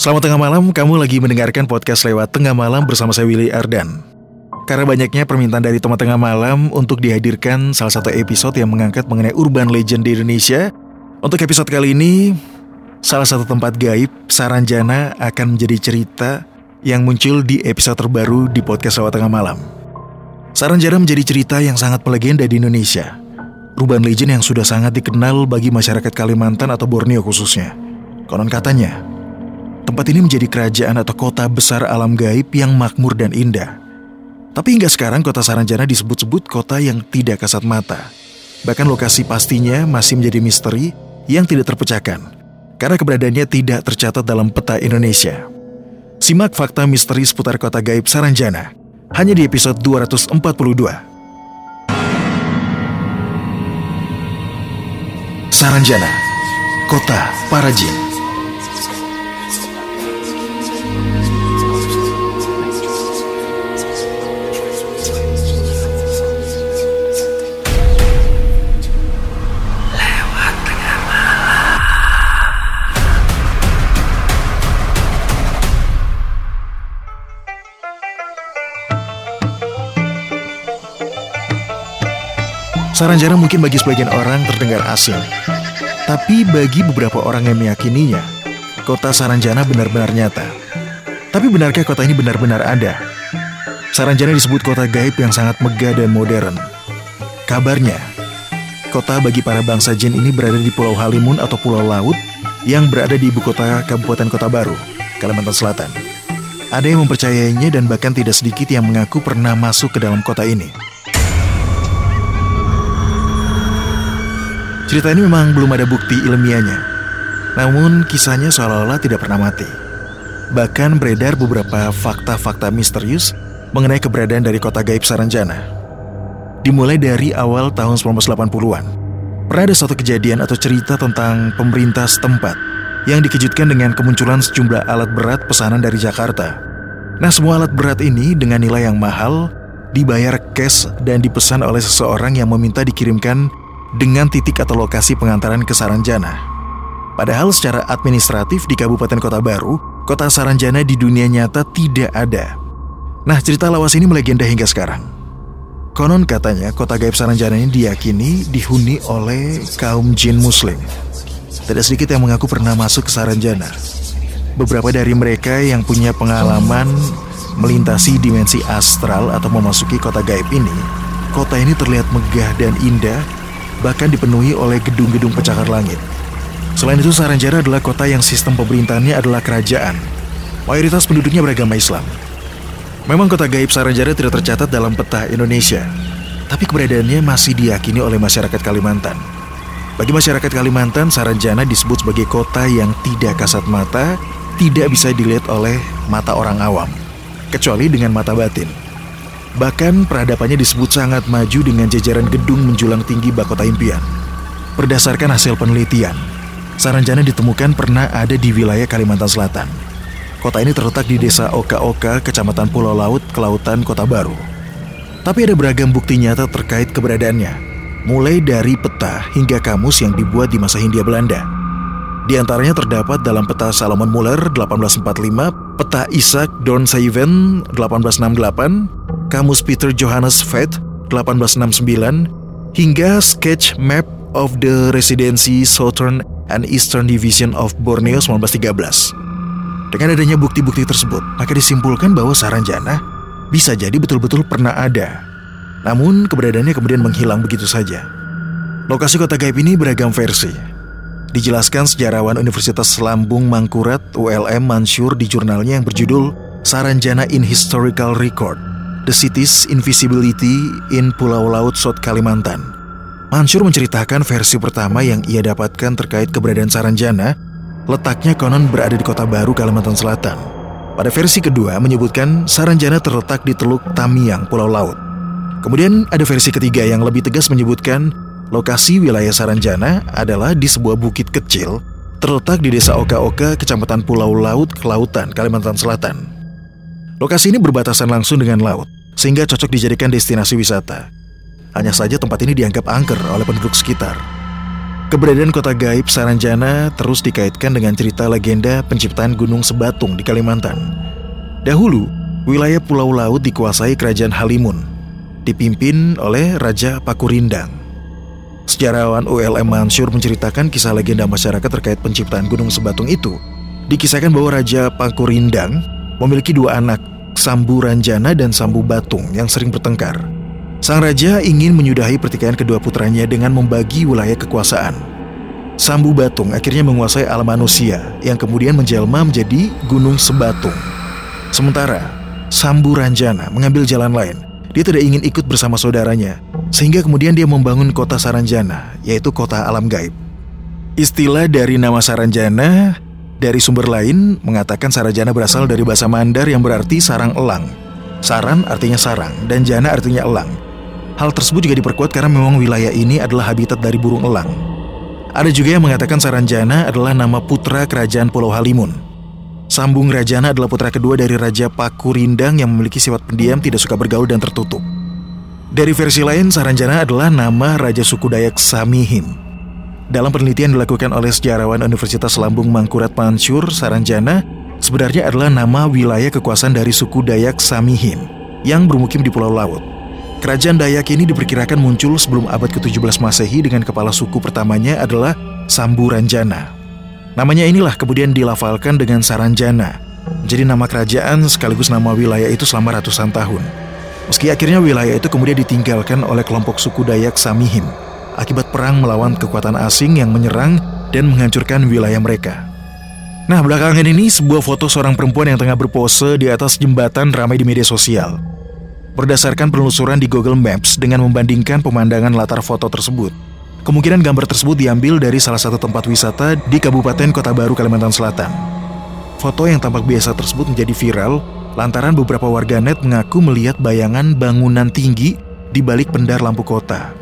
Selamat tengah malam, kamu lagi mendengarkan podcast lewat tengah malam bersama saya Willy Ardan. Karena banyaknya permintaan dari teman tengah malam untuk dihadirkan salah satu episode yang mengangkat mengenai urban legend di Indonesia. Untuk episode kali ini, salah satu tempat gaib, Saranjana akan menjadi cerita yang muncul di episode terbaru di podcast lewat tengah malam. Saranjana menjadi cerita yang sangat melegenda di Indonesia. Urban legend yang sudah sangat dikenal bagi masyarakat Kalimantan atau Borneo khususnya. Konon katanya, Tempat ini menjadi kerajaan atau kota besar alam gaib yang makmur dan indah. Tapi hingga sekarang kota Saranjana disebut-sebut kota yang tidak kasat mata. Bahkan lokasi pastinya masih menjadi misteri yang tidak terpecahkan. Karena keberadaannya tidak tercatat dalam peta Indonesia. Simak fakta misteri seputar kota gaib Saranjana. Hanya di episode 242. Saranjana, kota para jin. Saranjana mungkin bagi sebagian orang terdengar asing. Tapi bagi beberapa orang yang meyakininya, kota Saranjana benar-benar nyata. Tapi benarkah kota ini benar-benar ada? Saranjana disebut kota gaib yang sangat megah dan modern. Kabarnya, kota bagi para bangsa jin ini berada di Pulau Halimun atau Pulau Laut yang berada di ibu kota Kabupaten Kota Baru, Kalimantan Selatan. Ada yang mempercayainya dan bahkan tidak sedikit yang mengaku pernah masuk ke dalam kota ini. Cerita ini memang belum ada bukti ilmiahnya, namun kisahnya seolah-olah tidak pernah mati. Bahkan beredar beberapa fakta-fakta misterius mengenai keberadaan dari kota gaib Saranjana. Dimulai dari awal tahun 1980-an, pernah ada suatu kejadian atau cerita tentang pemerintah setempat yang dikejutkan dengan kemunculan sejumlah alat berat pesanan dari Jakarta. Nah, semua alat berat ini dengan nilai yang mahal dibayar cash dan dipesan oleh seseorang yang meminta dikirimkan dengan titik atau lokasi pengantaran ke Saranjana. Padahal secara administratif di Kabupaten Kota Baru, kota Saranjana di dunia nyata tidak ada. Nah, cerita lawas ini melegenda hingga sekarang. Konon katanya kota gaib Saranjana ini diyakini dihuni oleh kaum jin muslim. Tidak sedikit yang mengaku pernah masuk ke Saranjana. Beberapa dari mereka yang punya pengalaman melintasi dimensi astral atau memasuki kota gaib ini, kota ini terlihat megah dan indah bahkan dipenuhi oleh gedung-gedung pencakar langit. Selain itu, Saranjana adalah kota yang sistem pemerintahannya adalah kerajaan. Mayoritas penduduknya beragama Islam. Memang kota gaib Saranjana tidak tercatat dalam peta Indonesia, tapi keberadaannya masih diyakini oleh masyarakat Kalimantan. Bagi masyarakat Kalimantan, Saranjana disebut sebagai kota yang tidak kasat mata, tidak bisa dilihat oleh mata orang awam, kecuali dengan mata batin. Bahkan peradabannya disebut sangat maju dengan jajaran gedung menjulang tinggi bakota impian. Berdasarkan hasil penelitian, Saranjana ditemukan pernah ada di wilayah Kalimantan Selatan. Kota ini terletak di desa Oka-Oka, kecamatan Pulau Laut, Kelautan, Kota Baru. Tapi ada beragam bukti nyata terkait keberadaannya, mulai dari peta hingga kamus yang dibuat di masa Hindia Belanda. Di antaranya terdapat dalam peta Salomon Muller 1845, peta Isaac Dornseven 1868, Kamus Peter Johannes Veth 1869 hingga Sketch Map of the Residency Southern and Eastern Division of Borneo 1913. Dengan adanya bukti-bukti tersebut, maka disimpulkan bahwa Saranjana bisa jadi betul-betul pernah ada. Namun keberadaannya kemudian menghilang begitu saja. Lokasi kota gaib ini beragam versi. Dijelaskan sejarawan Universitas Lambung Mangkurat ULM Mansur di jurnalnya yang berjudul Saranjana in Historical Record The City's Invisibility in Pulau Laut South Kalimantan. Mansur menceritakan versi pertama yang ia dapatkan terkait keberadaan Saranjana, letaknya konon berada di Kota Baru, Kalimantan Selatan. Pada versi kedua menyebutkan Saranjana terletak di Teluk Tamiang, Pulau Laut. Kemudian ada versi ketiga yang lebih tegas menyebutkan lokasi wilayah Saranjana adalah di sebuah bukit kecil terletak di desa Oka-Oka, kecamatan Pulau Laut, Kelautan, Kalimantan Selatan. Lokasi ini berbatasan langsung dengan laut sehingga cocok dijadikan destinasi wisata. Hanya saja tempat ini dianggap angker oleh penduduk sekitar. Keberadaan kota gaib Saranjana terus dikaitkan dengan cerita legenda penciptaan Gunung Sebatung di Kalimantan. Dahulu, wilayah Pulau Laut dikuasai Kerajaan Halimun, dipimpin oleh Raja Pakurindang. Sejarawan ULM Mansur menceritakan kisah legenda masyarakat terkait penciptaan Gunung Sebatung itu. Dikisahkan bahwa Raja Pakurindang memiliki dua anak, Sambu Ranjana dan Sambu Batung yang sering bertengkar. Sang raja ingin menyudahi pertikaian kedua putranya dengan membagi wilayah kekuasaan. Sambu Batung akhirnya menguasai alam manusia yang kemudian menjelma menjadi Gunung Sebatung. Sementara Sambu Ranjana mengambil jalan lain. Dia tidak ingin ikut bersama saudaranya, sehingga kemudian dia membangun kota Saranjana, yaitu kota alam gaib. Istilah dari nama Saranjana dari sumber lain mengatakan Saranjana berasal dari bahasa Mandar yang berarti sarang elang. Saran artinya sarang dan jana artinya elang. Hal tersebut juga diperkuat karena memang wilayah ini adalah habitat dari burung elang. Ada juga yang mengatakan Saranjana adalah nama putra kerajaan Pulau Halimun. Sambung Rajana adalah putra kedua dari Raja Pakurindang yang memiliki sifat pendiam, tidak suka bergaul dan tertutup. Dari versi lain, Saranjana adalah nama Raja suku Dayak Samihin. Dalam penelitian dilakukan oleh sejarawan Universitas Lambung Mangkurat Mansur, Saranjana sebenarnya adalah nama wilayah kekuasaan dari suku Dayak Samihin yang bermukim di Pulau Laut. Kerajaan Dayak ini diperkirakan muncul sebelum abad ke-17 Masehi dengan kepala suku pertamanya adalah Sambu Ranjana. Namanya inilah kemudian dilafalkan dengan Saranjana, jadi nama kerajaan sekaligus nama wilayah itu selama ratusan tahun. Meski akhirnya wilayah itu kemudian ditinggalkan oleh kelompok suku Dayak Samihin akibat perang melawan kekuatan asing yang menyerang dan menghancurkan wilayah mereka. Nah, belakangan ini sebuah foto seorang perempuan yang tengah berpose di atas jembatan ramai di media sosial. Berdasarkan penelusuran di Google Maps dengan membandingkan pemandangan latar foto tersebut, kemungkinan gambar tersebut diambil dari salah satu tempat wisata di Kabupaten Kota Baru, Kalimantan Selatan. Foto yang tampak biasa tersebut menjadi viral lantaran beberapa warganet mengaku melihat bayangan bangunan tinggi di balik pendar lampu kota.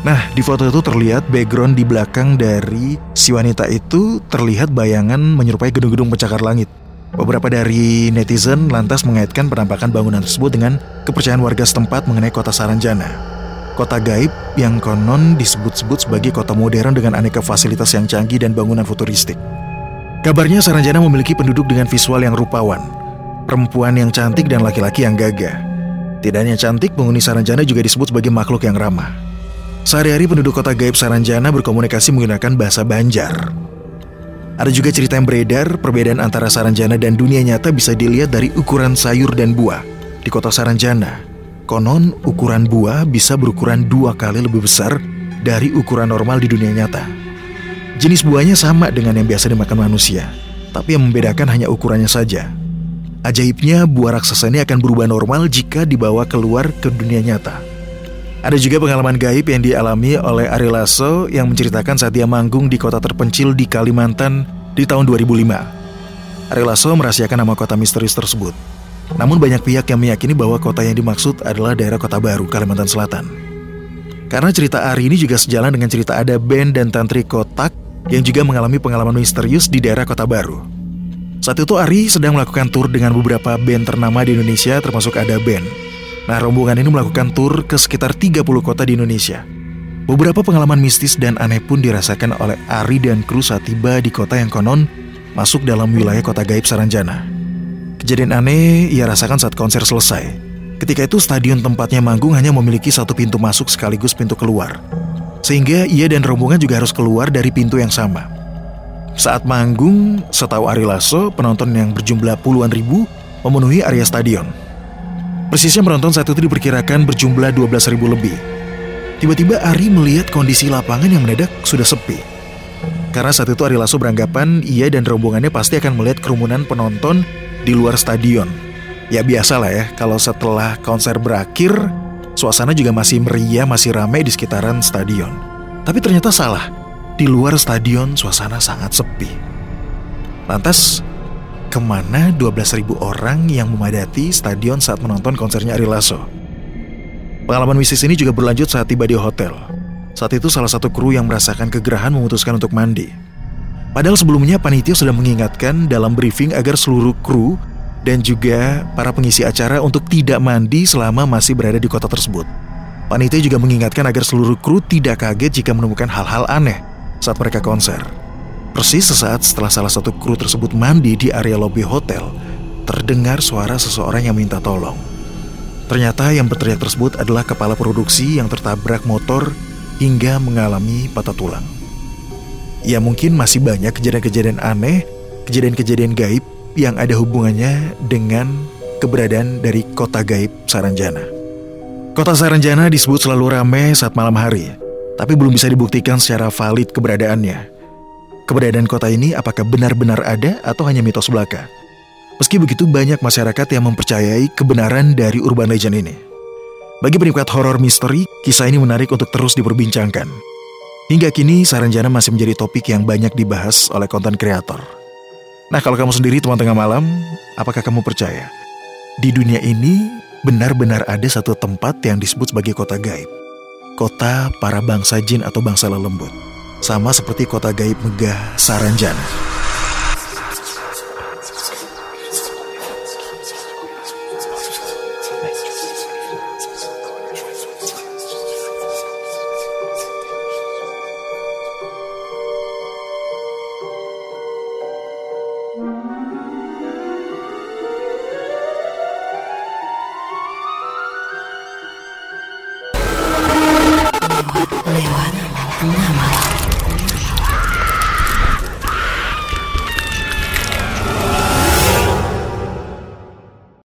Nah, di foto itu terlihat background di belakang dari si wanita itu terlihat bayangan menyerupai gedung-gedung pencakar langit. Beberapa dari netizen lantas mengaitkan penampakan bangunan tersebut dengan kepercayaan warga setempat mengenai kota Saranjana. Kota gaib yang konon disebut-sebut sebagai kota modern dengan aneka fasilitas yang canggih dan bangunan futuristik. Kabarnya Saranjana memiliki penduduk dengan visual yang rupawan, perempuan yang cantik dan laki-laki yang gagah. Tidak hanya cantik, penghuni Saranjana juga disebut sebagai makhluk yang ramah. Sehari-hari penduduk kota gaib Saranjana berkomunikasi menggunakan bahasa Banjar. Ada juga cerita yang beredar, perbedaan antara Saranjana dan dunia nyata bisa dilihat dari ukuran sayur dan buah. Di kota Saranjana, konon ukuran buah bisa berukuran dua kali lebih besar dari ukuran normal di dunia nyata. Jenis buahnya sama dengan yang biasa dimakan manusia, tapi yang membedakan hanya ukurannya saja. Ajaibnya, buah raksasa ini akan berubah normal jika dibawa keluar ke dunia nyata. Ada juga pengalaman gaib yang dialami oleh Ari Lasso yang menceritakan saat dia manggung di kota terpencil di Kalimantan di tahun 2005. Ari Lasso merahasiakan nama kota misterius tersebut. Namun banyak pihak yang meyakini bahwa kota yang dimaksud adalah daerah Kota Baru, Kalimantan Selatan. Karena cerita Ari ini juga sejalan dengan cerita ada band dan tantri kotak yang juga mengalami pengalaman misterius di daerah Kota Baru. Saat itu Ari sedang melakukan tur dengan beberapa band ternama di Indonesia termasuk ada band. Nah rombongan ini melakukan tur ke sekitar 30 kota di Indonesia. Beberapa pengalaman mistis dan aneh pun dirasakan oleh Ari dan kru saat tiba di kota yang konon masuk dalam wilayah kota gaib Saranjana. Kejadian aneh ia rasakan saat konser selesai. Ketika itu stadion tempatnya manggung hanya memiliki satu pintu masuk sekaligus pintu keluar. Sehingga ia dan rombongan juga harus keluar dari pintu yang sama. Saat manggung, setahu Ari Lasso, penonton yang berjumlah puluhan ribu memenuhi area stadion. Persisnya penonton saat itu diperkirakan berjumlah 12 ribu lebih. Tiba-tiba Ari melihat kondisi lapangan yang mendadak sudah sepi. Karena saat itu Ari Lasso beranggapan ia dan rombongannya pasti akan melihat kerumunan penonton di luar stadion. Ya biasa lah ya, kalau setelah konser berakhir, suasana juga masih meriah, masih ramai di sekitaran stadion. Tapi ternyata salah, di luar stadion suasana sangat sepi. Lantas, ke mana 12.000 orang yang memadati stadion saat menonton konsernya Ari Lasso? Pengalaman mistis ini juga berlanjut saat tiba di hotel. Saat itu salah satu kru yang merasakan kegerahan memutuskan untuk mandi. Padahal sebelumnya panitia sudah mengingatkan dalam briefing agar seluruh kru dan juga para pengisi acara untuk tidak mandi selama masih berada di kota tersebut. Panitia juga mengingatkan agar seluruh kru tidak kaget jika menemukan hal-hal aneh saat mereka konser. Persis sesaat setelah salah satu kru tersebut mandi di area lobi hotel, terdengar suara seseorang yang minta tolong. Ternyata yang berteriak tersebut adalah kepala produksi yang tertabrak motor hingga mengalami patah tulang. Ya mungkin masih banyak kejadian-kejadian aneh, kejadian-kejadian gaib yang ada hubungannya dengan keberadaan dari kota gaib Saranjana. Kota Saranjana disebut selalu ramai saat malam hari, tapi belum bisa dibuktikan secara valid keberadaannya. Keberadaan kota ini apakah benar-benar ada atau hanya mitos belaka? Meski begitu banyak masyarakat yang mempercayai kebenaran dari urban legend ini. Bagi penikmat horor misteri, kisah ini menarik untuk terus diperbincangkan. Hingga kini, Saranjana masih menjadi topik yang banyak dibahas oleh konten kreator. Nah, kalau kamu sendiri teman tengah malam, apakah kamu percaya? Di dunia ini, benar-benar ada satu tempat yang disebut sebagai kota gaib. Kota para bangsa jin atau bangsa lelembut. Sama seperti kota gaib megah Saranjana.